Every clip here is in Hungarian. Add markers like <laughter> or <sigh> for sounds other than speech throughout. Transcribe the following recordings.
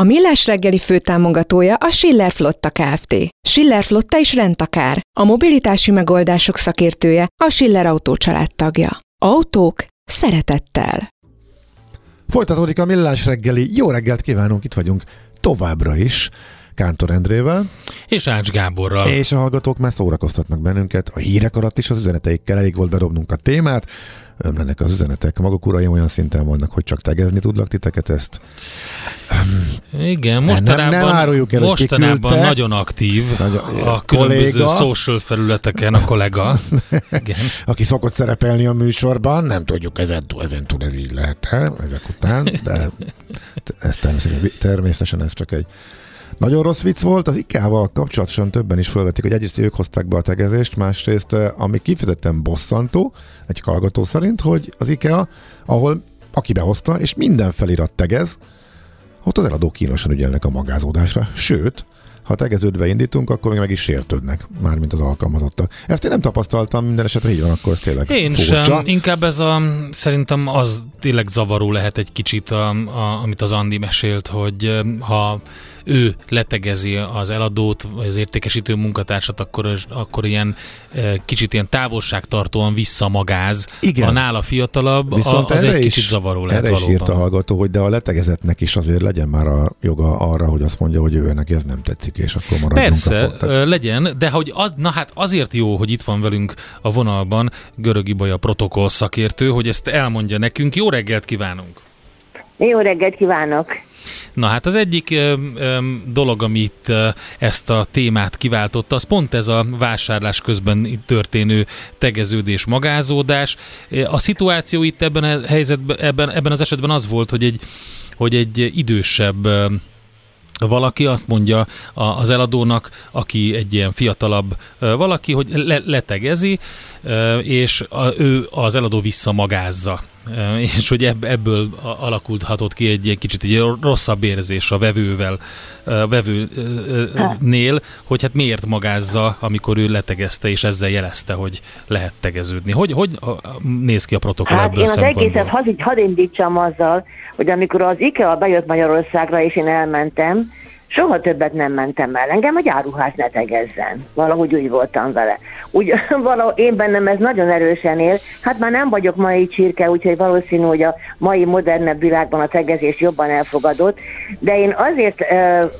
A Millás reggeli főtámogatója a Schiller Flotta Kft. Schiller Flotta is rendtakár. A mobilitási megoldások szakértője a Schiller Autó tagja. Autók szeretettel. Folytatódik a Millás reggeli. Jó reggelt kívánunk, itt vagyunk továbbra is. Kántor Endrével. És Ács Gáborral. És a hallgatók már szórakoztatnak bennünket. A hírek alatt is az üzeneteikkel elég volt bedobnunk a témát. Ömlenek az üzenetek. Maguk uraim olyan szinten vannak, hogy csak tegezni tudlak titeket ezt. Igen, mostanában, nem, nem áruljuk el, mostanában nagyon aktív nagyon, a különböző kolléga. social felületeken a kollega. <laughs> Igen. Aki szokott szerepelni a műsorban, nem tudjuk, ezen, ezen túl ez így lehet, ezek után, de <laughs> ez természetesen, természetesen ez csak egy nagyon rossz vicc volt, az IKEA-val kapcsolatosan többen is felvetik, hogy egyrészt ők hozták be a tegezést, másrészt, eh, ami kifejezetten bosszantó, egy hallgató szerint, hogy az IKEA, ahol aki behozta, és minden felirat tegez, ott az eladók kínosan ügyelnek a magázódásra. Sőt, ha tegeződve indítunk, akkor még meg is sértődnek, mármint az alkalmazottak. Ezt én nem tapasztaltam, minden esetre így van, akkor ez tényleg Én furcsa. sem. Inkább ez a, szerintem az tényleg zavaró lehet egy kicsit, a, a, amit az Andi mesélt, hogy eh, ha ő letegezi az eladót, vagy az értékesítő munkatársat, akkor, akkor ilyen e, kicsit ilyen távolságtartóan visszamagáz. Igen. A nála fiatalabb, Viszont az egy kicsit zavaró lehet erre valóban. is írt a hallgató, hogy de a letegezetnek is azért legyen már a joga arra, hogy azt mondja, hogy ő neki ez nem tetszik, és akkor maradjunk Persze, a legyen, de hogy ad, na hát azért jó, hogy itt van velünk a vonalban Görög Ibolya protokoll szakértő, hogy ezt elmondja nekünk. Jó reggelt kívánunk! Jó reggelt kívánok! Na hát az egyik ö, ö, dolog, amit ö, ezt a témát kiváltotta, az pont ez a vásárlás közben történő tegeződés, magázódás. A szituáció itt ebben a helyzetben, ebben, ebben az esetben az volt, hogy egy, hogy egy idősebb valaki azt mondja az eladónak, aki egy ilyen fiatalabb valaki, hogy le, letegezi, és ő az eladó visszamagázza és hogy ebből alakulhatott ki egy, egy kicsit egy rosszabb érzés a vevővel, a vevőnél, hogy hát miért magázza, amikor ő letegezte, és ezzel jelezte, hogy lehet tegeződni. Hogy, hogy néz ki a protokoll hát ebből én az egészet hadd, hadd indítsam azzal, hogy amikor az IKEA bejött Magyarországra, és én elmentem, Soha többet nem mentem el. Engem a gyáruház ne tegezzen. Valahogy úgy voltam vele. Úgy, <laughs> valahogy én bennem ez nagyon erősen él. Hát már nem vagyok mai csirke, úgyhogy valószínű, hogy a mai modernebb világban a tegezés jobban elfogadott. De én azért uh,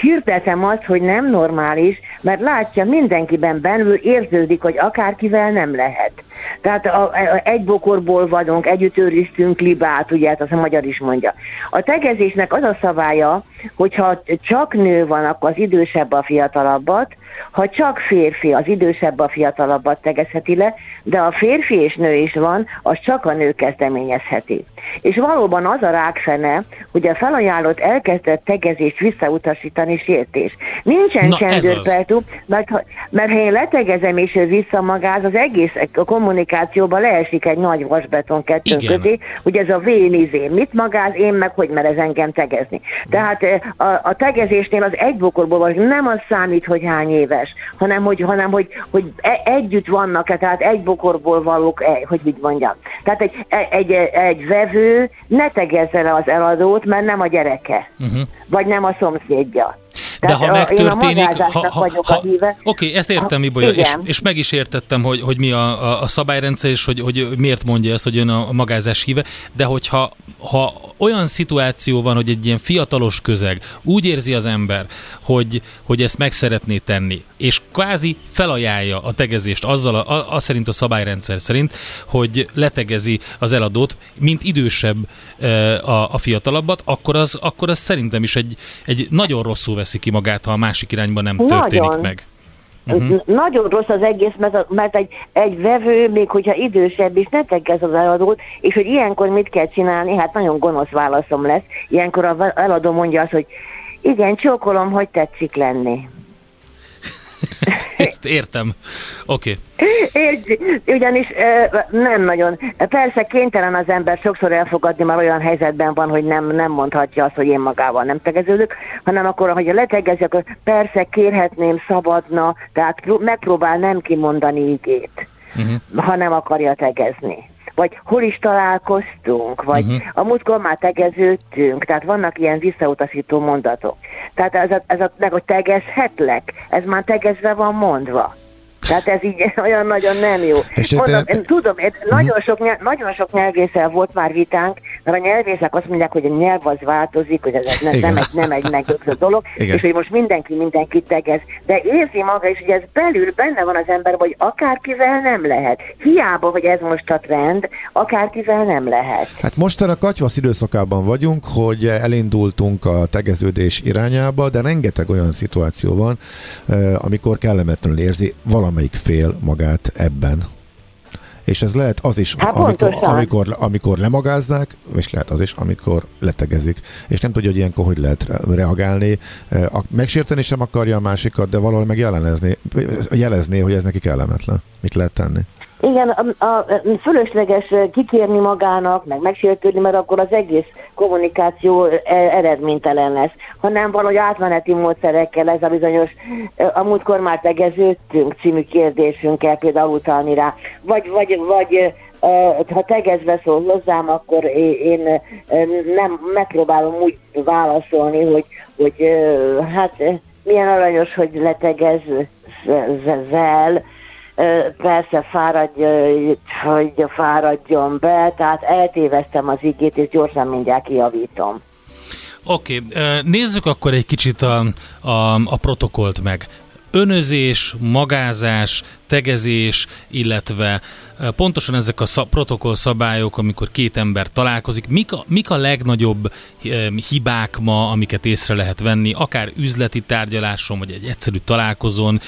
hirdetem azt, hogy nem normális, mert látja mindenkiben belül érződik, hogy akárkivel nem lehet. Tehát a, a, egy bokorból vagyunk, együtt őriztünk libát, ugye, hát azt a magyar is mondja. A tegezésnek az a szabálya, hogyha csak nő van, akkor az idősebb a fiatalabbat, ha csak férfi, az idősebb a fiatalabbat tegezheti le, de a férfi és nő is van, az csak a nő kezdeményezheti. És valóban az a rákfene, hogy a felajánlott elkezdett tegezést visszautasítani sértés. Nincsen csendőrpertú, mert, mert ha én letegezem és ő visszamagáz, az egész a kommunikációban leesik egy nagy vasbeton kettőn közé, hogy ez a vénizé mit magáz, én meg hogy mer ez engem tegezni. Tehát eh, a, a tegezésnél az egy bokorból van, nem az számít, hogy hány éves, hanem hogy, hanem, hogy, hogy e, együtt vannak-e, tehát egy bokorból valók, e, hogy mit mondjam. Tehát egy, e, egy, egy vevő ne tegezze le az eladót, mert nem a gyereke, uh-huh. vagy nem a szomszédja. De ha megtörténik, ha, ha, ha, Oké, okay, ezt értem, Ibolya, és, és meg is értettem, hogy, hogy mi a, a, a szabályrendszer, és hogy, hogy miért mondja ezt, hogy ön a magázás híve, de hogyha ha olyan szituáció van, hogy egy ilyen fiatalos közeg úgy érzi az ember, hogy, hogy ezt meg szeretné tenni, és kvázi felajánlja a tegezést azzal, a, a szerint a szabályrendszer szerint, hogy letegezi az eladót, mint idősebb e, a, a fiatalabbat, akkor az, akkor az szerintem is egy, egy nagyon rosszul veszi ki magát, ha a másik irányban nem nagyon. történik meg. Uh-huh. Nagyon rossz az egész, mert, mert egy, egy vevő, még hogyha idősebb is, ne tegez az eladót, és hogy ilyenkor mit kell csinálni, hát nagyon gonosz válaszom lesz. Ilyenkor az eladó mondja azt, hogy igen, csókolom, hogy tetszik lenni. <laughs> értem. Oké. Érti, ugyanis nem nagyon. Persze kénytelen az ember sokszor elfogadni, már olyan helyzetben van, hogy nem, nem mondhatja azt, hogy én magával nem tegeződök, hanem akkor, hogy letegezi, akkor persze kérhetném, szabadna, tehát pró- megpróbál nem kimondani igét, uh-huh. ha nem akarja tegezni. Vagy hol is találkoztunk, vagy uh-huh. a múltkor már tegeződtünk, tehát vannak ilyen visszautasító mondatok. Tehát ez a, ez a meg, hogy tegezhetlek, ez már tegezve van mondva. Tehát ez így <laughs> olyan nagyon nem jó. És Mondom, de- én tudom, én nagyon, sok, nyelv- nagyon sok nyelvésszel volt már vitánk, mert a nyelvészek azt mondják, hogy a nyelv az változik, hogy ez nem, nem egy, nem egy megdögzött dolog, Igen. és hogy most mindenki mindenkit tegez. De érzi maga is, hogy ez belül benne van az ember, hogy akárkivel nem lehet. Hiába, hogy ez most a trend, akárkivel nem lehet. Hát mostanra katyvasz időszakában vagyunk, hogy elindultunk a tegeződés irányába, de rengeteg olyan szituáció van, eh, amikor kellemetlenül érzi valamelyik fél magát ebben. És ez lehet az is, Hát amikor, pontosan. amikor, amikor lemagázzák, és lehet az is, amikor letegezik. És nem tudja, hogy ilyenkor hogy lehet re- reagálni. Megsérteni sem akarja a másikat, de valahol meg jelenezni, jelezni, hogy ez neki kellemetlen. Mit lehet tenni? Igen, a, a, fölösleges kikérni magának, meg megsértődni, mert akkor az egész kommunikáció e- eredménytelen lesz, hanem valahogy átmeneti módszerekkel ez a bizonyos, e, a múltkor már tegeződtünk című kérdésünkkel például utalni rá, vagy, vagy, vagy e, ha tegezve szól hozzám, akkor én, nem megpróbálom úgy válaszolni, hogy, hogy hát milyen aranyos, hogy letegezzel, persze fáradj, hogy fáradjon be, tehát eltéveztem az igét, és gyorsan mindjárt kijavítom. Oké, okay. nézzük akkor egy kicsit a, a, a protokollt meg. Önözés, magázás, tegezés, illetve pontosan ezek a szab- protokoll szabályok, amikor két ember találkozik, mik a, mik a legnagyobb hibák ma, amiket észre lehet venni, akár üzleti tárgyaláson, vagy egy egyszerű találkozón.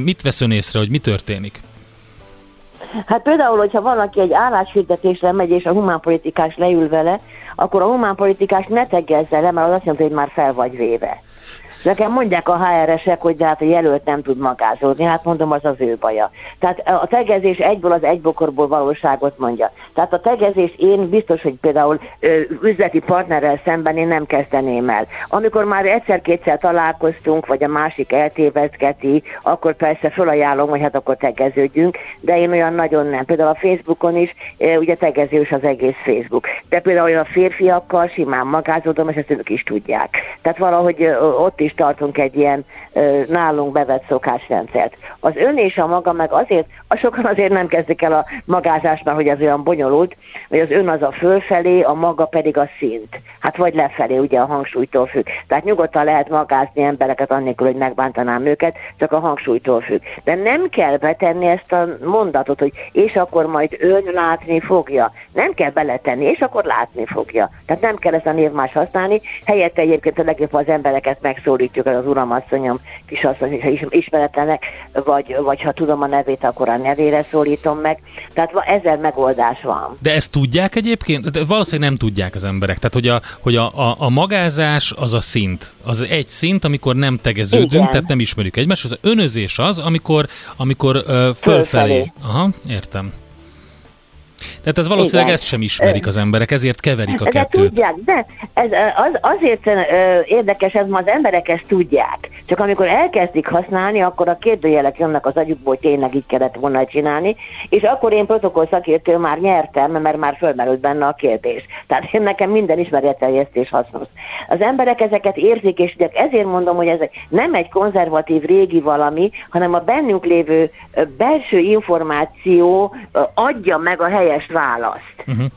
Mit vesz ön észre, hogy mi történik? Hát például, hogyha valaki egy álláshirdetésre megy, és a humánpolitikás leül vele, akkor a humánpolitikás ne tegezze le, mert az azt jelenti, hogy már fel vagy véve. Nekem mondják a HR-esek, hogy de hát a jelölt nem tud magázódni, hát mondom, az az ő baja. Tehát a tegezés egyből az egybokorból valóságot mondja. Tehát a tegezés én biztos, hogy például ö, üzleti partnerrel szemben én nem kezdeném el. Amikor már egyszer-kétszer találkoztunk, vagy a másik eltévedgeti, akkor persze felajánlom, hogy hát akkor tegeződjünk, de én olyan nagyon nem. Például a Facebookon is, ö, ugye tegezős az egész Facebook. De például olyan férfiakkal simán magázódom, és ezt ők is tudják. Tehát valahogy ö, ott is tartunk egy ilyen ö, nálunk bevett szokásrendszert. Az ön és a maga meg azért, a sokan azért nem kezdik el a magázást, mert hogy ez olyan bonyolult, hogy az ön az a fölfelé, a maga pedig a szint. Hát vagy lefelé, ugye a hangsúlytól függ. Tehát nyugodtan lehet magázni embereket annélkül, hogy megbántanám őket, csak a hangsúlytól függ. De nem kell betenni ezt a mondatot, hogy és akkor majd ön látni fogja. Nem kell beletenni, és akkor látni fogja. Tehát nem kell ezt a névmás használni, helyette egyébként a legjobb az embereket megszólítjuk, az uram, asszonyom, kisasszony, ha is- ismeretlenek, vagy, vagy ha tudom a nevét, akkor a nevére szólítom meg. Tehát ezer megoldás van. De ezt tudják egyébként? De valószínűleg nem tudják az emberek. Tehát, hogy a, hogy a, a, a magázás az a szint. Az egy szint, amikor nem tegeződünk, Igen. tehát nem ismerjük egymást. Az önözés az, amikor, amikor uh, fölfelé. Fölfelé. Aha, értem. Tehát ez valószínűleg Igen. ezt sem ismerik az emberek, ezért keverik a De kettőt. tudják, de ez az, azért érdekes, ez ma az emberek ezt tudják. Csak amikor elkezdik használni, akkor a kérdőjelek jönnek az agyukból, hogy tényleg így kellett volna csinálni, és akkor én protokoll szakértő már nyertem, mert már fölmerült benne a kérdés. Tehát én nekem minden ismeretteljesztés hasznos. Az emberek ezeket érzik, és ezért mondom, hogy ez nem egy konzervatív régi valami, hanem a bennünk lévő belső információ adja meg a helyes választ.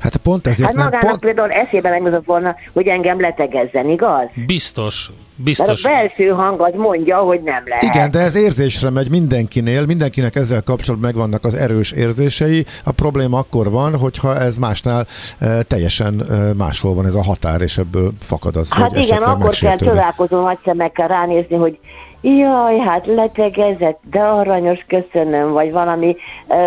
Hát pont ezért Hát nem, magának pont, például eszébe nem jutott volna, hogy engem letegezzen, igaz? Biztos, Mert biztos. a belső hang az mondja, hogy nem lehet. Igen, de ez érzésre megy mindenkinél, mindenkinek ezzel kapcsolatban megvannak az erős érzései. A probléma akkor van, hogyha ez másnál e, teljesen e, máshol van ez a határ, és ebből fakad az, Hát igen, akkor kell csodálkozó nagy szemekkel ránézni, hogy Jaj, hát letegezett, de aranyos, köszönöm, vagy valami,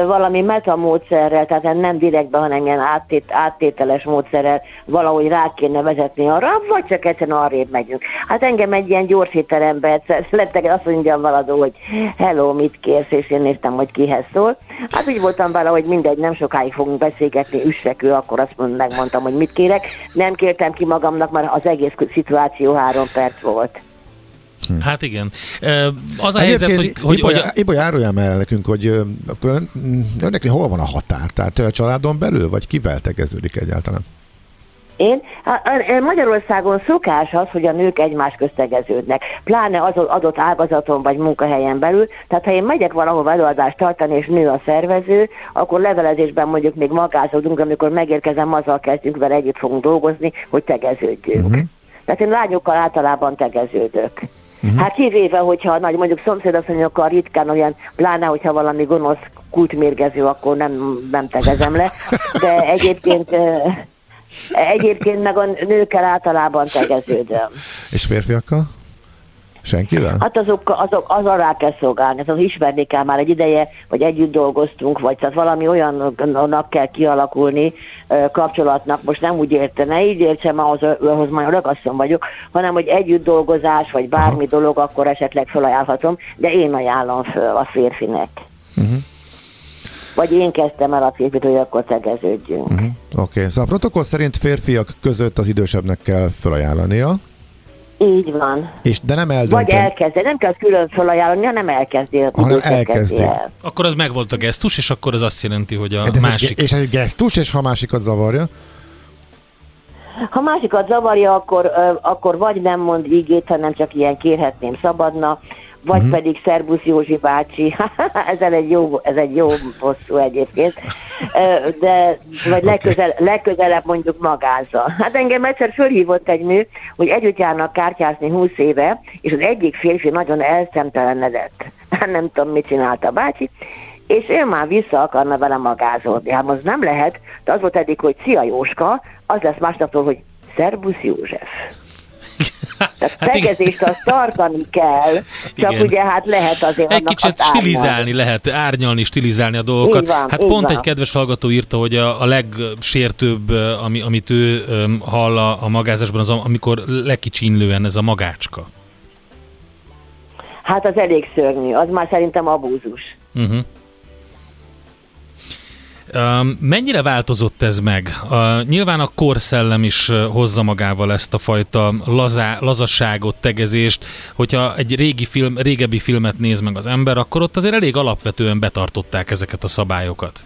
valami metamódszerrel, tehát nem direktben, hanem ilyen áttét, áttételes módszerrel valahogy rá kéne vezetni arra, vagy csak egyszerűen arrébb megyünk. Hát engem egy ilyen gyors étterembe egyszer <laughs> leteg, azt mondja valadó, hogy hello, mit kérsz, és én néztem, hogy kihez szól. Hát úgy voltam vele, hogy mindegy, nem sokáig fogunk beszélgetni, üssekő, akkor azt mond, megmondtam, hogy mit kérek. Nem kértem ki magamnak, mert az egész szituáció három perc volt. Hm. Hát igen. Az a helyzet, hogy... hogy, Ibolya, hogy a... Ibolya árulja el nekünk, hogy ön, önnek hol van a határ? Tehát a családon belül, vagy kivel tegeződik egyáltalán? Én? Magyarországon szokás az, hogy a nők egymás köztegeződnek, pláne az adott ágazaton vagy munkahelyen belül. Tehát ha én megyek valahova előadást tartani, és nő a szervező, akkor levelezésben mondjuk még magázódunk, amikor megérkezem, azzal kezdjük vele együtt fogunk dolgozni, hogy tegeződjünk. Uh-huh. Tehát én lányokkal általában tegeződök. Uh-huh. Hát kivéve, hogyha nagy, mondjuk szomszédasszonyokkal ritkán olyan, pláne, hogyha valami gonosz kultmérgező, akkor nem, nem tegezem le, de egyébként egyébként meg a nőkkel általában tegeződöm. És férfiakkal? Senkivel? Hát azok, azok, az rá kell szolgálni, az ismerni kell már egy ideje, vagy együtt dolgoztunk, vagy tehát valami olyannak kell kialakulni kapcsolatnak, most nem úgy érte, ne így értsem, ahhoz, ahhoz majd ragasszom vagyok, hanem hogy együtt dolgozás, vagy bármi Aha. dolog, akkor esetleg felajánlhatom, de én ajánlom föl a férfinek. Uh-huh. Vagy én kezdtem el a férfit, hogy akkor tegeződjünk. Uh-huh. Oké, okay. szóval a protokoll szerint férfiak között az idősebbnek kell felajánlania. Így van. És de nem eldönti. Vagy elkezdi, nem kell külön felajánlani, hanem elkezdi. Hanem elkezdi. El. Akkor az megvolt a gesztus, és akkor az azt jelenti, hogy a de másik... És egy gesztus, és ha másikat zavarja? Ha másikat zavarja, akkor, akkor vagy nem mond ígét, hanem csak ilyen kérhetném szabadna, vagy uh-huh. pedig Szerbusz Józsi bácsi, <laughs> ez egy jó, ez egy jó bosszú egyébként, de vagy legközel, legközelebb mondjuk magázza. Hát engem egyszer fölhívott egy nő, hogy együtt járnak kártyázni 20 éve, és az egyik férfi nagyon elszemtelenedett. Nem tudom, mit csinálta a bácsi, és ő már vissza akarna vele magázódni. Hát az nem lehet, de az volt eddig, hogy szia Jóska, az lesz másnaptól, hogy Szerbusz József. Tehát hát tegezést azt tartani kell, csak igen. ugye hát lehet azért Egy kicsit stilizálni lehet, árnyalni, stilizálni a dolgokat. van, hát pont van. egy kedves hallgató írta, hogy a, a legsértőbb, ami, amit ő um, hall a, a magázásban, az amikor lekicsinlően ez a magácska. Hát az elég szörnyű, az már szerintem abúzus. Uh-huh. Mennyire változott ez meg? Nyilván a korszellem is hozza magával ezt a fajta lazá, lazasságot, tegezést. Hogyha egy régi film, régebbi filmet néz meg az ember, akkor ott azért elég alapvetően betartották ezeket a szabályokat.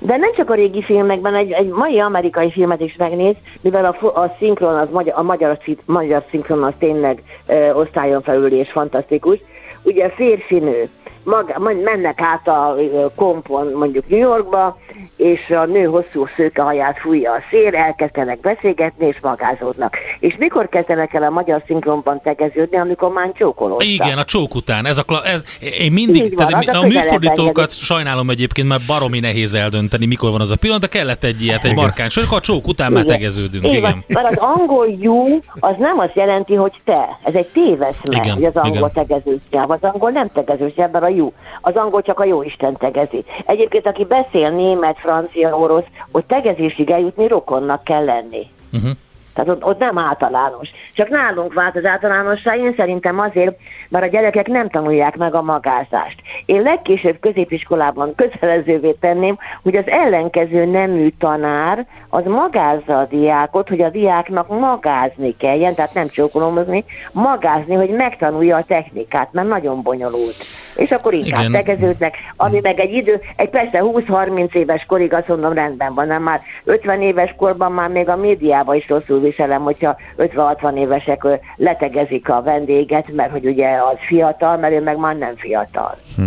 De nem csak a régi filmekben, egy, egy mai amerikai filmet is megnéz, mivel a, a szinkron, az, a magyar, magyar szinkron az tényleg ö, osztályon felül és fantasztikus. Ugye férfinő, maga, mennek át a kompon mondjuk New Yorkba, és a nő hosszú szőke haját fújja a szél, elkezdenek beszélgetni, és magázódnak. És mikor kezdenek el a magyar szinkronban tegeződni, amikor már csókolódtak? Igen, a csók után. Ez a, kla- ez, én mindig, van, tehát, a, a műfordítókat sajnálom egyébként, mert baromi nehéz eldönteni, mikor van az a pillanat, de kellett egy ilyet, egy markáns, hogy a csók után igen. már tegeződünk. Igen. igen. Mert az angol you, az nem azt jelenti, hogy te. Ez egy téveszme, hogy az angol tegezős Az angol nem tegezős ebben a you. Az angol csak a jó Isten tegezi. Egyébként, aki beszél német, francia, orosz, hogy tegezésig eljutni rokonnak kell lenni. Uh-huh. Tehát ott, ott nem általános. Csak nálunk vált az általánosság, én szerintem azért, mert a gyerekek nem tanulják meg a magázást. Én legkésőbb középiskolában kötelezővé tenném, hogy az ellenkező nemű tanár az magázza a diákot, hogy a diáknak magázni kelljen, tehát nem csókolómozni, magázni, hogy megtanulja a technikát, mert nagyon bonyolult. És akkor inkább Igen. tegeződnek, ami meg egy idő, egy persze 20-30 éves korig azt mondom rendben van, nem már 50 éves korban már még a médiában is rosszul viselem, hogyha 50-60 évesek letegezik a vendéget, mert hogy ugye az fiatal, mert ő meg már nem fiatal. Hm.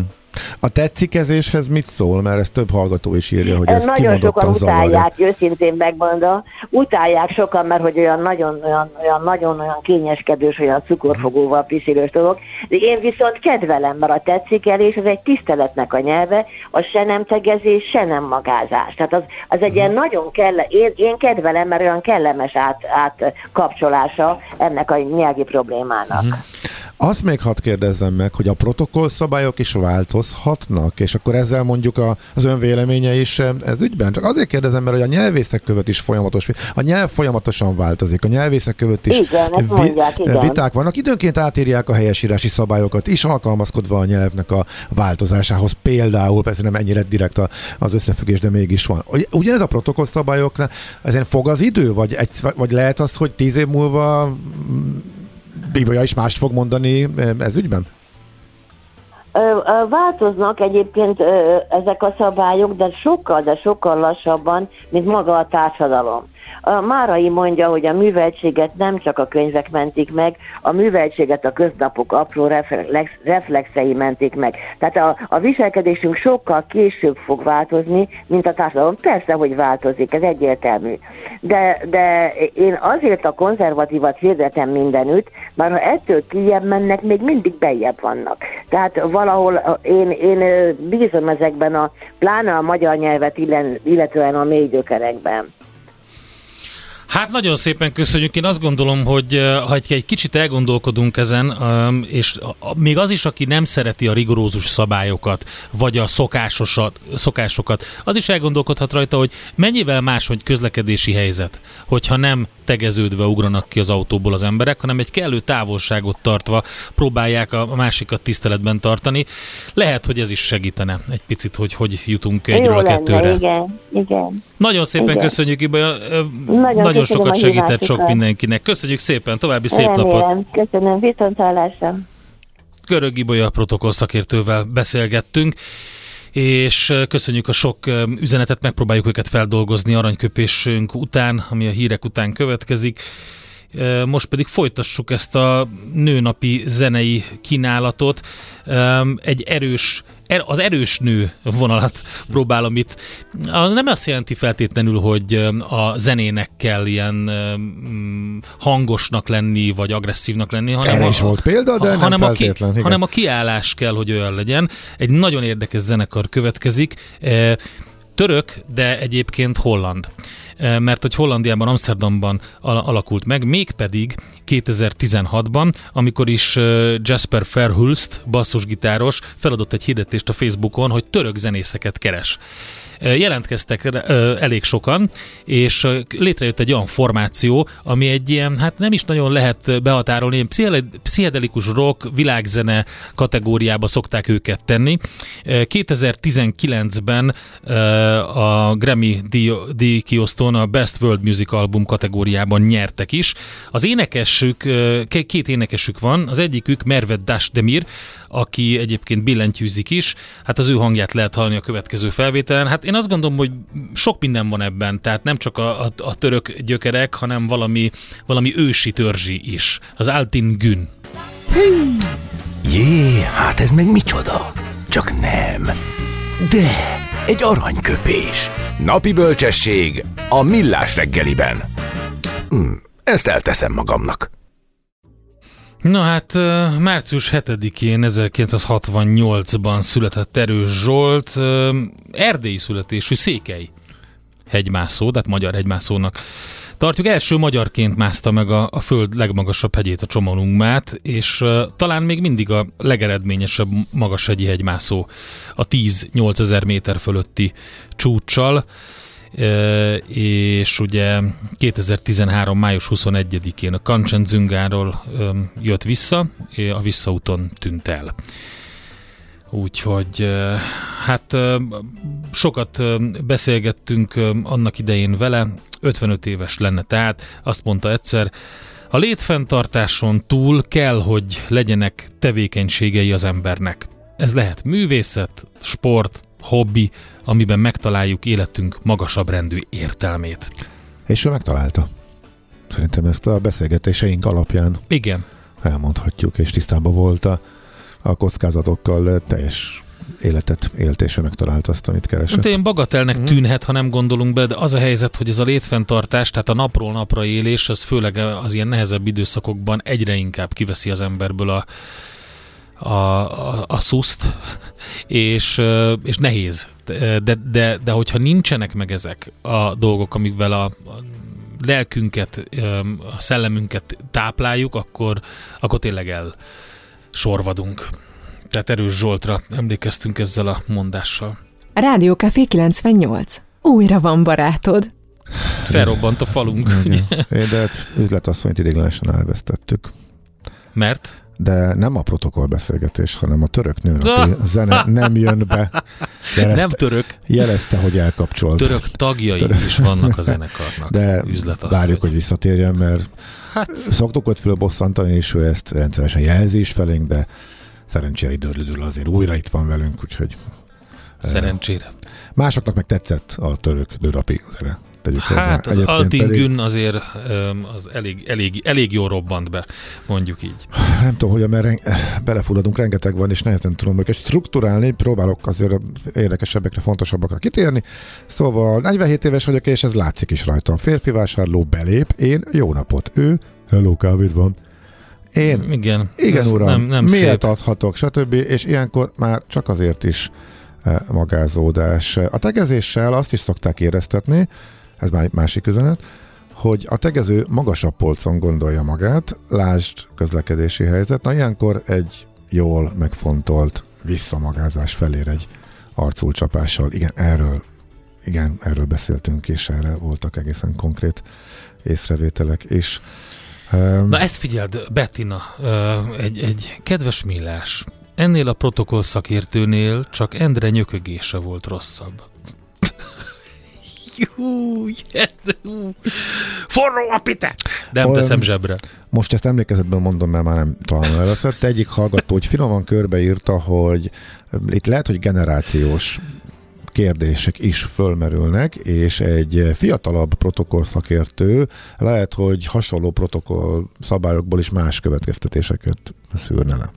A tetszikezéshez mit szól? Mert ezt több hallgató is írja, hogy ez Nagyon sokan utálják, zavarja. őszintén megmondom. Utálják sokan, mert hogy olyan nagyon, olyan, olyan, nagyon olyan kényeskedős, olyan cukorfogóval piszilős dolog. De én viszont kedvelem, mert a tetszikelés az egy tiszteletnek a nyelve, az se nem tegezés, se nem magázás. Tehát az, az egy ilyen nagyon kell, én, én kedvelem, mert olyan kellemes át, átkapcsolása ennek a nyelvi problémának. Azt még hadd kérdezzem meg, hogy a protokollszabályok is változhatnak, és akkor ezzel mondjuk a, az önvéleménye is ez ügyben? Csak azért kérdezem, mert hogy a nyelvészek követ is folyamatos, a nyelv folyamatosan változik, a nyelvészek követ is igen, mondják, igen. viták vannak. Időnként átírják a helyesírási szabályokat is, alkalmazkodva a nyelvnek a változásához. Például, persze nem ennyire direkt az összefüggés, de mégis van. Ugyanez a protokollszabályoknál, ezen fog az idő, vagy, egy, vagy lehet az, hogy tíz év múlva Bíbolya is mást fog mondani ez ügyben? Változnak egyébként ezek a szabályok, de sokkal, de sokkal lassabban, mint maga a társadalom. A Márai mondja, hogy a műveltséget nem csak a könyvek mentik meg, a műveltséget a köznapok apró reflex, reflexei mentik meg. Tehát a, a viselkedésünk sokkal később fog változni, mint a társadalom. Persze, hogy változik, ez egyértelmű. De, de én azért a konzervatívat hirdetem mindenütt, mert ha ettől kijebb mennek, még mindig bejebb vannak. Tehát valahol én, én bízom ezekben a, pláne a magyar nyelvet illetően a mély gyökerekben. Hát nagyon szépen köszönjük. Én azt gondolom, hogy ha egy, kicsit elgondolkodunk ezen, és még az is, aki nem szereti a rigorózus szabályokat, vagy a szokásosat, szokásokat, az is elgondolkodhat rajta, hogy mennyivel más, hogy közlekedési helyzet, hogyha nem tegeződve ugranak ki az autóból az emberek, hanem egy kellő távolságot tartva próbálják a másikat tiszteletben tartani. Lehet, hogy ez is segítene egy picit, hogy hogy jutunk egyről a kettőre. Igen, igen. Nagyon szépen igen. köszönjük, Ibolya. Nagyon, nagyon sokat segített sok mindenkinek. Köszönjük szépen, további szép Remélem. napot. Köszönöm, viszontlátásra. Görög Ibolya protokoll szakértővel beszélgettünk és köszönjük a sok üzenetet, megpróbáljuk őket feldolgozni aranyköpésünk után, ami a hírek után következik. Most pedig folytassuk ezt a nőnapi zenei kínálatot. Egy erős, er, az erős nő vonalat próbálom itt. Nem azt jelenti feltétlenül, hogy a zenének kell ilyen mm, hangosnak lenni, vagy agresszívnak lenni, hanem Erre is a, volt példa, de hanem nem feltétlen. A ki, hanem a kiállás kell, hogy olyan legyen. Egy nagyon érdekes zenekar következik. Török, de egyébként holland mert hogy Hollandiában, Amsterdamban alakult meg, mégpedig 2016-ban, amikor is Jasper Verhulst, basszusgitáros feladott egy hirdetést a Facebookon, hogy török zenészeket keres jelentkeztek elég sokan, és létrejött egy olyan formáció, ami egy ilyen, hát nem is nagyon lehet behatárolni, ilyen pszichedelikus rock, világzene kategóriába szokták őket tenni. 2019-ben a Grammy díjkiosztón a Best World Music Album kategóriában nyertek is. Az énekesük, két énekesük van, az egyikük Merved Dasdemir, aki egyébként billentyűzik is, hát az ő hangját lehet hallani a következő felvételen. Hát én azt gondolom, hogy sok minden van ebben, tehát nem csak a, a, a török gyökerek, hanem valami, valami ősi törzsi is. Az Altin Gün. Jé, hát ez meg micsoda? Csak nem. De, egy aranyköpés. Napi bölcsesség a millás reggeliben. Hm, ezt elteszem magamnak. Na hát március 7-én 1968-ban született Erős Zsolt, erdélyi születésű székely hegymászó, tehát magyar hegymászónak tartjuk. Első magyarként mászta meg a, a föld legmagasabb hegyét, a Csomolungmát, és uh, talán még mindig a legeredményesebb magashegyi hegymászó a 10-8 ezer méter fölötti csúccsal és ugye 2013. május 21-én a Kancsendzungáról jött vissza, a visszaúton tűnt el. Úgyhogy hát sokat beszélgettünk annak idején vele, 55 éves lenne tehát, azt mondta egyszer, a létfenntartáson túl kell, hogy legyenek tevékenységei az embernek. Ez lehet művészet, sport, hobbi, amiben megtaláljuk életünk magasabb rendű értelmét. És ő megtalálta. Szerintem ezt a beszélgetéseink alapján Igen. elmondhatjuk, és tisztában volt a, a kockázatokkal teljes életet élt, és ő megtalálta azt, amit keresett. Hát én bagatelnek mm. tűnhet, ha nem gondolunk bele, de az a helyzet, hogy ez a létfenntartás, tehát a napról napra élés, az főleg az ilyen nehezebb időszakokban egyre inkább kiveszi az emberből a, a, a, a szuszt, és, és nehéz. De, de, de hogyha nincsenek meg ezek a dolgok, amikvel a, a lelkünket, a szellemünket tápláljuk, akkor, akkor tényleg el, sorvadunk. Tehát Erős Zsoltra emlékeztünk ezzel a mondással. Rádió Café 98. Újra van barátod. Felrobbant a falunk. Igen. De hát üzletasszonyt idéglenesen elvesztettük. Mert? De nem a protokollbeszélgetés, hanem a török nőnapi <laughs> zene nem jön be. Jelezte, nem török. Jelezte, hogy elkapcsolt. Török tagjai török. is vannak a zenekarnak. De várjuk, hogy visszatérjen, mert hát. szoktuk ott fölbosszantani, és ő ezt rendszeresen jelzi is felénk, de szerencsére időről azért újra itt van velünk, úgyhogy... Szerencsére. Másoknak meg tetszett a török nőrapi zene tegyük Hát hozzá. az Altingün pedig... azért az elég, elég, elég jó robbant be, mondjuk így. Nem tudom, hogy mert belefulladunk, rengeteg van, és nehezen tudom őket strukturálni, próbálok azért érdekesebbekre, fontosabbakra kitérni. Szóval 47 éves vagyok, és ez látszik is rajtam. Férfi vásárló belép, én jó napot, ő, hello, kávéd van. Én, igen, igen uram, nem, nem miért szép. adhatok, stb. És ilyenkor már csak azért is magázódás. A tegezéssel azt is szokták éreztetni, ez már egy másik üzenet, hogy a tegező magasabb polcon gondolja magát, lásd közlekedési helyzet, na ilyenkor egy jól megfontolt visszamagázás felér egy arculcsapással. Igen, erről, igen, erről beszéltünk, és erre voltak egészen konkrét észrevételek is. Na ezt figyeld, Bettina, egy, egy kedves millás. Ennél a protokoll szakértőnél csak Endre nyökögése volt rosszabb. Hú, yes, hú. Forró a pite! Nem Olyan, teszem zsebre. Most ezt emlékezetben mondom, mert már nem talán. Te egyik hallgató, hogy finoman körbeírta, hogy itt lehet, hogy generációs kérdések is fölmerülnek, és egy fiatalabb protokoll szakértő lehet, hogy hasonló protokoll szabályokból is más következtetéseket szűrne le.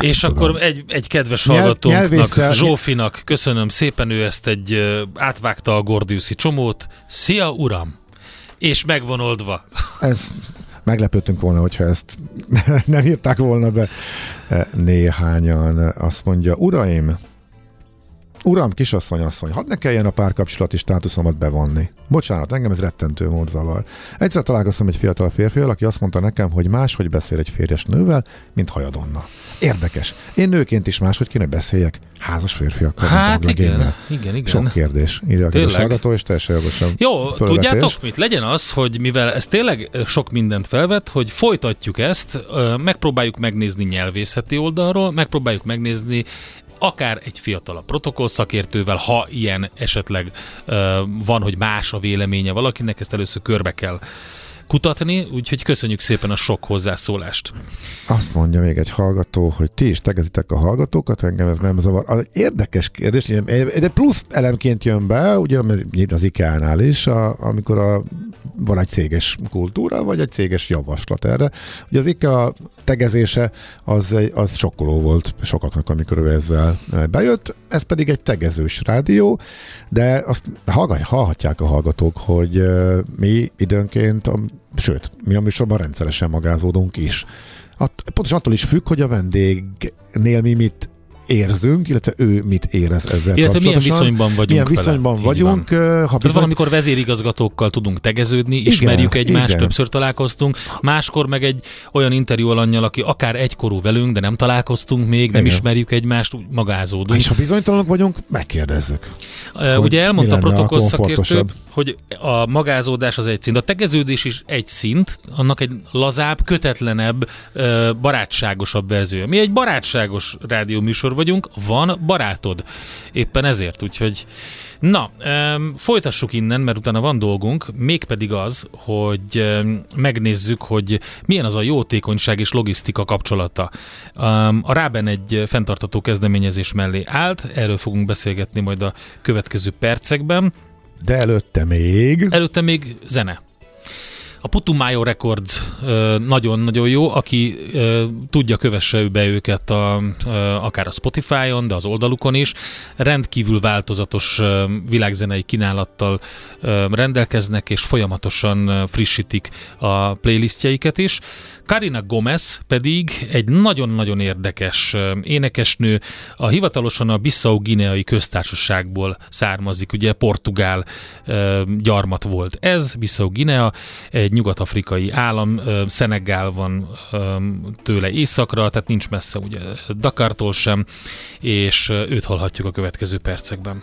És tudom. akkor egy, egy kedves hallgatónknak, Nyelvésszel... Zsófinak köszönöm szépen, ő ezt egy átvágta a Gordiuszi csomót. Szia, uram! És megvonoldva. Ez meglepődtünk volna, hogyha ezt <laughs> nem írták volna be néhányan. Azt mondja, uraim, Uram, kisasszony, asszony, hadd ne kelljen a párkapcsolati státuszomat bevonni. Bocsánat, engem ez rettentő mód zavar. Egyszer találkoztam egy fiatal férfival, aki azt mondta nekem, hogy máshogy beszél egy férjes nővel, mint hajadonna. Érdekes. Én nőként is máshogy kéne beszéljek házas férfiakkal, hát igen, igen, igen. Sok kérdés. Írja a hallgató, és teljesen jogosan Jó, fölvetés. tudjátok mit? Legyen az, hogy mivel ez tényleg sok mindent felvet, hogy folytatjuk ezt, megpróbáljuk megnézni nyelvészeti oldalról, megpróbáljuk megnézni akár egy fiatalabb protokollszakértővel, ha ilyen esetleg van, hogy más a véleménye valakinek, ezt először körbe kell kutatni, úgyhogy köszönjük szépen a sok hozzászólást. Azt mondja még egy hallgató, hogy ti is tegezitek a hallgatókat, engem ez nem zavar. Az érdekes kérdés, de plusz elemként jön be, ugye az IKEA-nál is, a, amikor a, van egy céges kultúra, vagy egy céges javaslat erre. Ugye az IKEA tegezése az, az sokkoló volt sokaknak, amikor ő ezzel bejött, ez pedig egy tegezős rádió, de azt hallhatják a hallgatók, hogy mi időnként sőt, mi a műsorban rendszeresen magázódunk is. Att, pontosan attól is függ, hogy a vendégnél mi mit érzünk, illetve ő mit érez ezzel Illetve milyen viszonyban vagyunk Milyen viszonyban vele. vagyunk. Van. Ha bizony... valamikor vezérigazgatókkal tudunk tegeződni, igen, ismerjük egymást, igen. többször találkoztunk, máskor meg egy olyan interjú alanyjal, aki akár egykorú velünk, de nem találkoztunk még, nem igen. ismerjük egymást, magázódunk. És ha bizonytalanok vagyunk, megkérdezzük. Uh, ugye elmondta a protokoll szakértő, hogy a magázódás az egy szint. A tegeződés is egy szint, annak egy lazább, kötetlenebb, barátságosabb verziója. Mi egy barátságos rádióműsor vagyunk, van barátod. Éppen ezért, úgyhogy Na, folytassuk innen, mert utána van dolgunk, mégpedig az, hogy megnézzük, hogy milyen az a jótékonyság és logisztika kapcsolata. A Ráben egy fenntartató kezdeményezés mellé állt, erről fogunk beszélgetni majd a következő percekben. De előtte még... Előtte még zene. A Putumayo Records nagyon-nagyon jó, aki tudja, kövesse be őket a, akár a Spotify-on, de az oldalukon is. Rendkívül változatos világzenei kínálattal rendelkeznek, és folyamatosan frissítik a playlistjeiket is. Karina Gomez pedig egy nagyon-nagyon érdekes énekesnő, a hivatalosan a Bissau Gineai köztársaságból származik, ugye portugál gyarmat volt ez, Bissau Guinea, egy nyugat-afrikai állam, Szenegál van tőle északra, tehát nincs messze ugye Dakartól sem, és őt hallhatjuk a következő percekben.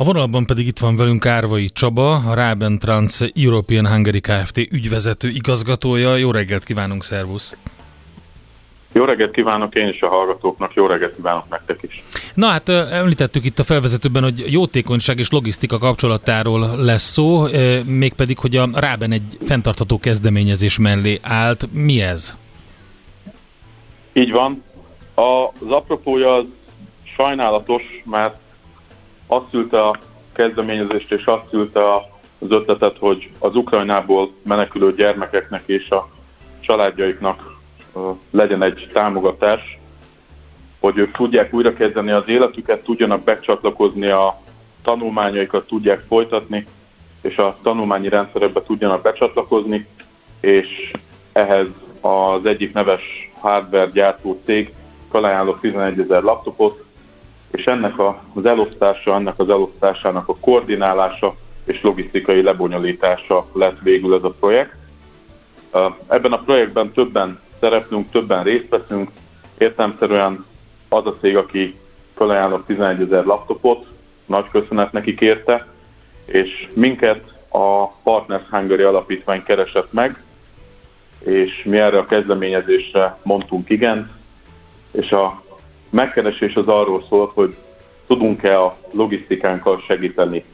A vonalban pedig itt van velünk Árvai Csaba, a Raben Trans European Hungary Kft. ügyvezető igazgatója. Jó reggelt kívánunk, szervusz! Jó reggelt kívánok én is a hallgatóknak, jó reggelt kívánok nektek is. Na hát említettük itt a felvezetőben, hogy jótékonyság és logisztika kapcsolatáról lesz szó, mégpedig, hogy a Ráben egy fenntartható kezdeményezés mellé állt. Mi ez? Így van. Az apropója sajnálatos, mert azt szülte a kezdeményezést, és azt szülte az ötletet, hogy az Ukrajnából menekülő gyermekeknek és a családjaiknak legyen egy támogatás, hogy ők tudják újrakezdeni az életüket, tudjanak becsatlakozni a tanulmányaikat, tudják folytatni, és a tanulmányi rendszerekbe tudjanak becsatlakozni, és ehhez az egyik neves hardware gyártó cég felajánlott 11 ezer laptopot, és ennek az elosztása, ennek az elosztásának a koordinálása és logisztikai lebonyolítása lett végül ez a projekt. Ebben a projektben többen szereplünk, többen részt veszünk. Értelmszerűen az a cég, aki felajánlott 11 ezer laptopot, nagy köszönet neki kérte, és minket a Partners Hungary alapítvány keresett meg, és mi erre a kezdeményezésre mondtunk igen, és a megkeresés az arról szólt, hogy tudunk-e a logisztikánkkal segíteni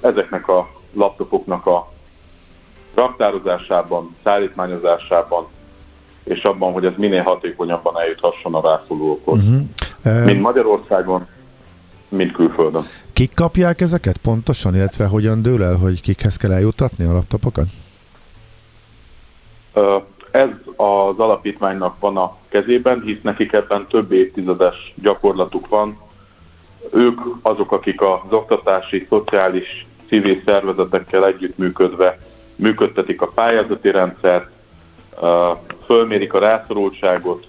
ezeknek a laptopoknak a raktározásában, szállítmányozásában, és abban, hogy ez minél hatékonyabban eljuthasson a rászorulókhoz. Uh-huh. Mind Magyarországon, mind külföldön. Kik kapják ezeket pontosan, illetve hogyan dől el, hogy kikhez kell eljutatni a laptopokat? Ez az alapítványnak van a kezében, hisz nekik ebben több évtizedes gyakorlatuk van. Ők azok, akik az oktatási, szociális, civil szervezetekkel együttműködve működtetik a pályázati rendszert, fölmérik a rászorultságot,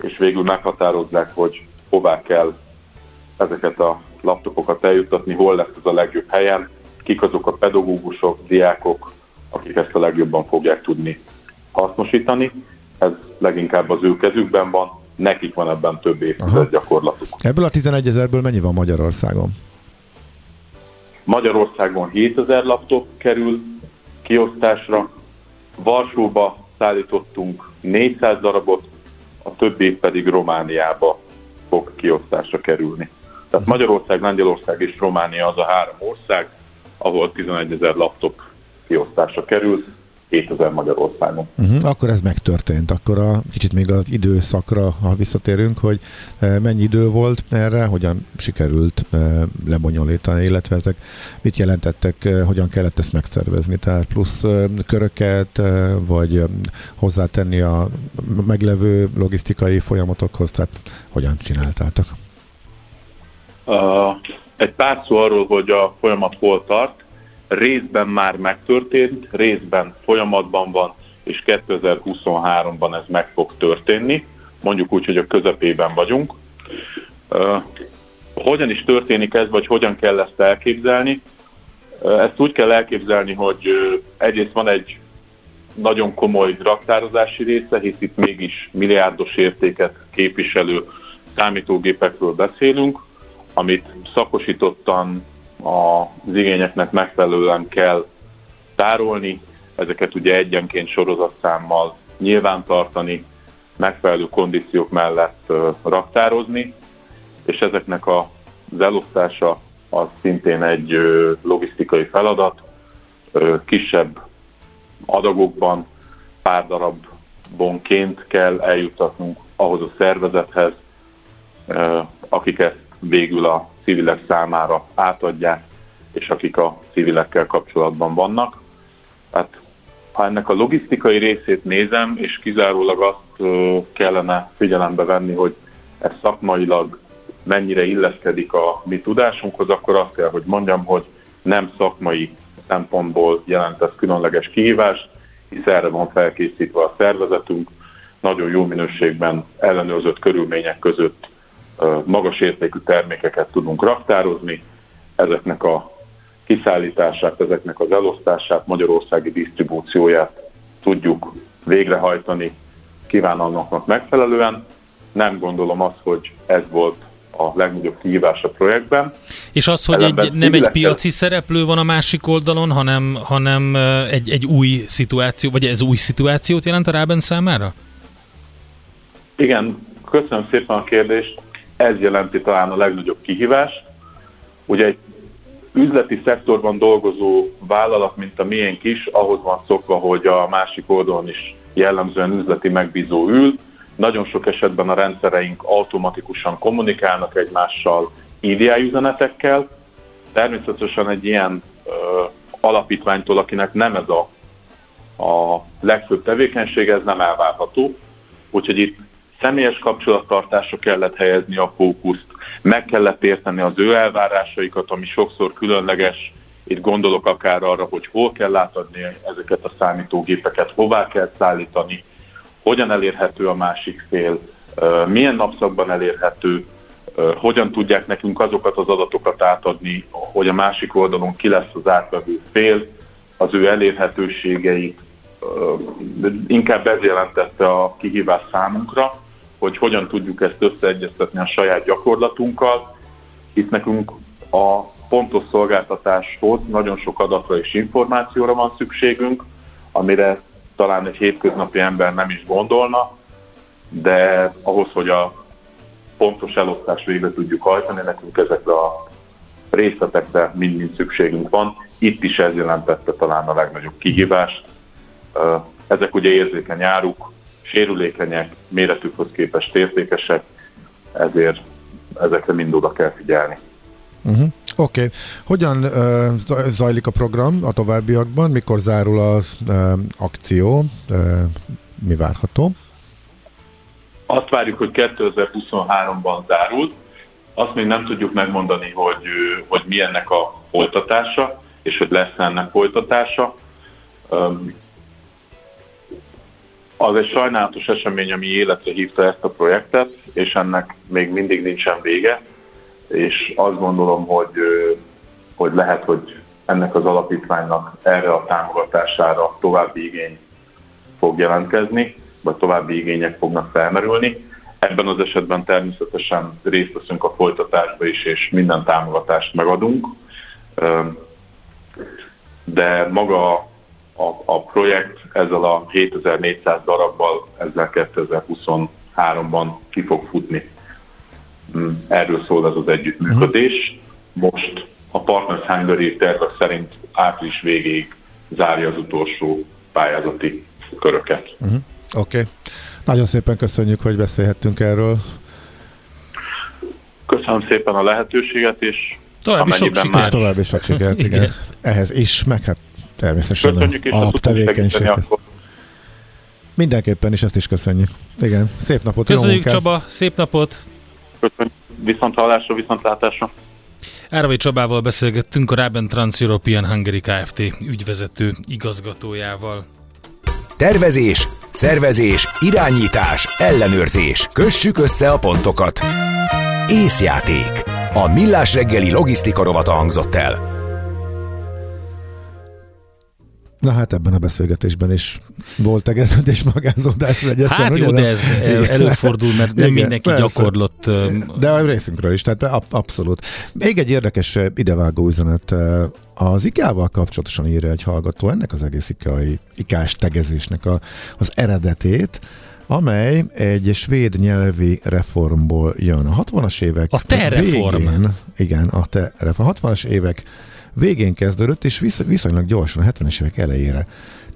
és végül meghatározzák, hogy hová kell ezeket a laptopokat eljutatni, hol lesz ez a legjobb helyen, kik azok a pedagógusok, diákok, akik ezt a legjobban fogják tudni hasznosítani. Ez leginkább az ő kezükben van, nekik van ebben több évtized gyakorlatuk. Ebből a 11 ezerből mennyi van Magyarországon? Magyarországon 7000 laptop kerül kiosztásra, Varsóba szállítottunk 400 darabot, a többi pedig Romániába fog kiosztásra kerülni. Tehát Magyarország, Lengyelország és Románia az a három ország, ahol 11 ezer laptop kiosztásra kerül, 2000 Magyarországon. Uh-huh, akkor ez megtörtént. Akkor a kicsit még az időszakra, ha visszatérünk, hogy e, mennyi idő volt erre, hogyan sikerült e, lebonyolítani, illetve ezek mit jelentettek, e, hogyan kellett ezt megszervezni, tehát plusz köröket, vagy hozzátenni a meglevő logisztikai folyamatokhoz, tehát hogyan csináltátok? Uh, egy pár szó arról, hogy a folyamat hol tart részben már megtörtént, részben folyamatban van, és 2023-ban ez meg fog történni, mondjuk úgy, hogy a közepében vagyunk. Hogyan is történik ez, vagy hogyan kell ezt elképzelni? Uh, ezt úgy kell elképzelni, hogy uh, egyrészt van egy nagyon komoly raktározási része, hisz itt mégis milliárdos értéket képviselő számítógépekről beszélünk, amit szakosítottan az igényeknek megfelelően kell tárolni, ezeket ugye egyenként sorozatszámmal nyilvántartani, megfelelő kondíciók mellett raktározni, és ezeknek az elosztása az szintén egy logisztikai feladat, kisebb adagokban, pár darabonként kell eljutatnunk ahhoz a szervezethez, akik ezt végül a civilek számára átadják, és akik a civilekkel kapcsolatban vannak. Tehát ha ennek a logisztikai részét nézem, és kizárólag azt kellene figyelembe venni, hogy ez szakmailag mennyire illeszkedik a mi tudásunkhoz, akkor azt kell, hogy mondjam, hogy nem szakmai szempontból jelent ez különleges kihívást, hisz erre van felkészítve a szervezetünk, nagyon jó minőségben ellenőrzött körülmények között magas értékű termékeket tudunk raktározni, ezeknek a kiszállítását, ezeknek az elosztását, magyarországi disztribúcióját tudjuk végrehajtani kívánalmaknak megfelelően. Nem gondolom azt, hogy ez volt a legnagyobb kihívás a projektben. És az, hogy egy, nem egy piaci szereplő van a másik oldalon, hanem, hanem egy, egy új szituáció, vagy ez új szituációt jelent a Ráben számára? Igen, köszönöm szépen a kérdést. Ez jelenti talán a legnagyobb kihívást. Ugye egy üzleti szektorban dolgozó vállalat, mint a miénk is, ahhoz van szokva, hogy a másik oldalon is jellemzően üzleti megbízó ül. Nagyon sok esetben a rendszereink automatikusan kommunikálnak egymással EDI üzenetekkel. Természetesen egy ilyen ö, alapítványtól, akinek nem ez a, a legfőbb tevékenység, ez nem elvárható. Úgyhogy itt személyes kapcsolattartásra kellett helyezni a fókuszt, meg kellett érteni az ő elvárásaikat, ami sokszor különleges, itt gondolok akár arra, hogy hol kell átadni ezeket a számítógépeket, hová kell szállítani, hogyan elérhető a másik fél, milyen napszakban elérhető, hogyan tudják nekünk azokat az adatokat átadni, hogy a másik oldalon ki lesz az átvevő fél, az ő elérhetőségeit, inkább ez jelentette a kihívás számunkra, hogy hogyan tudjuk ezt összeegyeztetni a saját gyakorlatunkkal. Itt nekünk a pontos szolgáltatáshoz nagyon sok adatra és információra van szükségünk, amire talán egy hétköznapi ember nem is gondolna, de ahhoz, hogy a pontos elosztás végre tudjuk hajtani, nekünk ezekre a részletekre mind-mind szükségünk van. Itt is ez jelentette talán a legnagyobb kihívást. Ezek ugye érzékeny áruk, sérülékenyek, méretükhoz képest értékesek, ezért ezekre mind oda kell figyelni. Uh-huh. Oké. Okay. Hogyan uh, zajlik a program a továbbiakban? Mikor zárul az uh, akció? Uh, mi várható? Azt várjuk, hogy 2023-ban zárul. Azt még nem tudjuk megmondani, hogy, hogy mi ennek a folytatása, és hogy lesz ennek folytatása. Um, az egy sajnálatos esemény, ami életre hívta ezt a projektet, és ennek még mindig nincsen vége, és azt gondolom, hogy, hogy lehet, hogy ennek az alapítványnak erre a támogatására további igény fog jelentkezni, vagy további igények fognak felmerülni. Ebben az esetben természetesen részt veszünk a folytatásba is, és minden támogatást megadunk. De maga a, a projekt ezzel a 7400 darabbal ezzel 2023-ban ki fog futni. Mm, erről szól ez az együttműködés. Most a Partners Hungary tervek szerint április végéig zárja az utolsó pályázati köröket. Uh-huh. Oké. Okay. Nagyon szépen köszönjük, hogy beszélhettünk erről. Köszönöm szépen a lehetőséget, és további sok sikert. És további sok sikert, <laughs> igen. igen. Ehhez is, meg hát természetesen Köszönjük, és a tevékenységet. Mindenképpen is ezt is köszönjük. Igen, szép napot, Köszönjük jó Csaba, szép napot! Köszönjük, viszont hallásra, viszontlátásra! Áravai Csabával beszélgettünk a Raben Trans-European Hungary Kft. ügyvezető igazgatójával. Tervezés, szervezés, irányítás, ellenőrzés. Kössük össze a pontokat. Észjáték. A Millás reggeli logisztika rovata hangzott el. Na hát ebben a beszélgetésben is volt tegeződés magázódás vegyesen. Hát jó, de ez előfordul, mert nem igen, mindenki persze. gyakorlott. De a részünkről is, tehát abszolút. Még egy érdekes idevágó üzenet. Az IKEA-val kapcsolatosan írja egy hallgató ennek az egész IKEA-i ikás tegezésnek a, az eredetét, amely egy svéd nyelvi reformból jön. A 60-as évek A te reform. Végén, igen, a te reform. A 60-as évek végén kezdődött, és visz, viszonylag gyorsan a 70-es évek elejére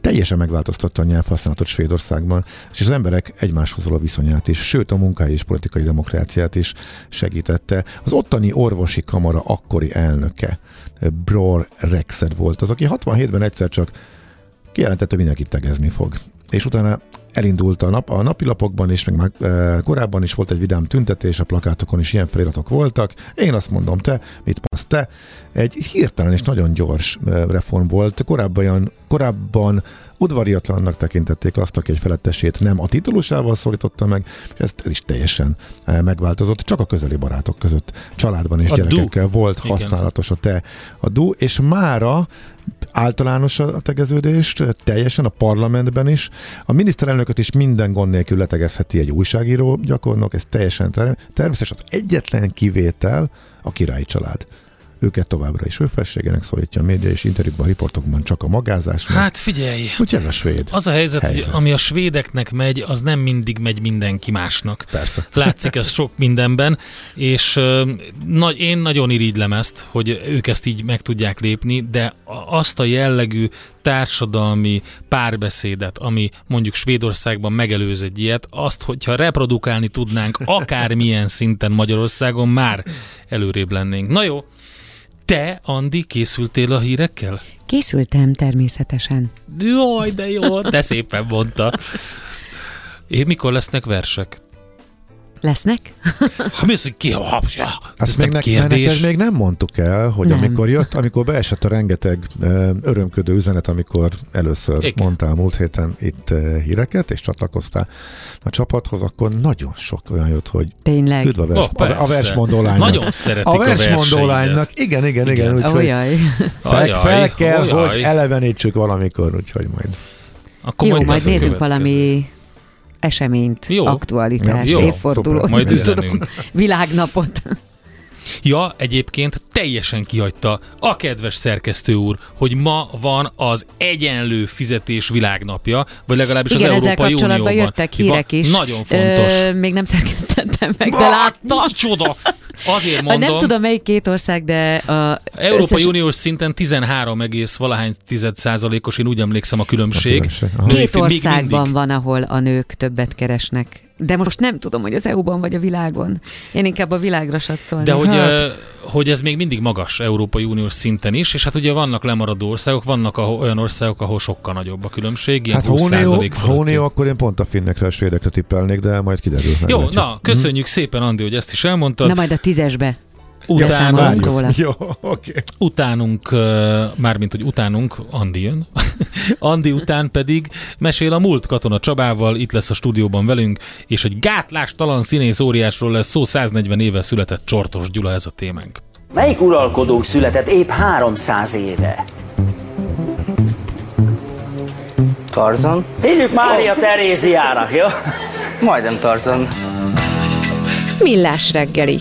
teljesen megváltoztatta a nyelvhasználatot Svédországban, és az emberek egymáshoz való viszonyát is, sőt a munkai és politikai demokráciát is segítette. Az ottani orvosi kamara akkori elnöke, Bror Rexed volt az, aki 67-ben egyszer csak kijelentette, hogy mindenkit tegezni fog. És utána elindult a, nap, a napilapokban is, meg már e, korábban is volt egy vidám tüntetés, a plakátokon is ilyen feliratok voltak. Én azt mondom, te, mit mondasz te? Egy hirtelen és nagyon gyors e, reform volt. Korábban, korábban udvariatlannak tekintették azt, aki egy felettesét nem a titulusával szólította meg, és ez, ez is teljesen e, megváltozott. Csak a közeli barátok között, családban és a gyerekekkel du. volt használatos a te, a du, és mára általános a tegeződést, teljesen a parlamentben is. A miniszterelnököt is minden gond nélkül letegezheti egy újságíró gyakornok, ez teljesen természetes. Az egyetlen kivétel a királyi család őket továbbra is őfelségének szólítja a média, és interjúkban, riportokban csak a magázás. Hát figyelj! Úgyhogy ez a svéd. Az a helyzet, helyzet, hogy ami a svédeknek megy, az nem mindig megy mindenki másnak. Persze. <laughs> Látszik ez sok mindenben, és nagy, én nagyon irigylem ezt, hogy ők ezt így meg tudják lépni, de azt a jellegű társadalmi párbeszédet, ami mondjuk Svédországban megelőz egy ilyet, azt, hogyha reprodukálni tudnánk akármilyen szinten Magyarországon, már előrébb lennénk. Na jó, te, Andi, készültél a hírekkel? Készültem természetesen. Jaj, de jó, de szépen mondta. Én mikor lesznek versek? Lesznek? <laughs> Ha mi az, hogy ki a Azt még, ne, kérdés. még nem mondtuk el, hogy nem. amikor jött, amikor beesett a rengeteg örömködő üzenet, amikor először Igen. mondtál múlt héten itt híreket, és csatlakoztál a csapathoz, akkor nagyon sok olyan jött, hogy Tényleg. üdv a, vers, oh, a, a versmondó lánynak. Nagyon szeretik a versmondó lánynak. Igen, igen, igen. igen úgyhogy fel, fel kell, Ajaj. hogy elevenítsük valamikor, úgyhogy majd. Akkor Jó, majd, majd nézzünk valami eseményt, Jó. aktualitást, Jó, évfordulót, majd üzenünk. világnapot. Ja, egyébként teljesen kihagyta a kedves szerkesztő úr, hogy ma van az egyenlő fizetés világnapja, vagy legalábbis Igen, az Európai ezzel kapcsolatban Unióban. jöttek hírek is. Nagyon fontos. Ö, még nem szerkesztettem meg, de láttam. Micsoda! Azért mondom. Nem tudom melyik két ország, de a Európai összes... Uniós szinten 13, valahány tized százalékos, én úgy emlékszem a különbség. A két országban van, ahol a nők többet keresnek de most nem tudom, hogy az EU-ban vagy a világon. Én inkább a világra satszolni. De hogy, hát. hogy ez még mindig magas Európai Uniós szinten is, és hát ugye vannak lemaradó országok, vannak olyan országok, ahol sokkal nagyobb a különbség. Ilyen hát ha Unió, ha Unió, akkor én pont a finnekre, a svédekre tippelnék, de majd kiderül. Jó, na, köszönjük hm. szépen, Andi, hogy ezt is elmondtad. Na majd a tízesbe. Utánunk, róla. Jó, okay. utánunk, mármint, hogy utánunk, Andi jön. <laughs> Andi után pedig mesél a múlt katona Csabával, itt lesz a stúdióban velünk, és egy gátlástalan színész óriásról lesz szó 140 éve született Csortos Gyula ez a témánk. Melyik uralkodónk született épp 300 éve? Tarzan? Hívjuk Mária. Teréziának, jó? Majdnem Tarzan. Millás reggeli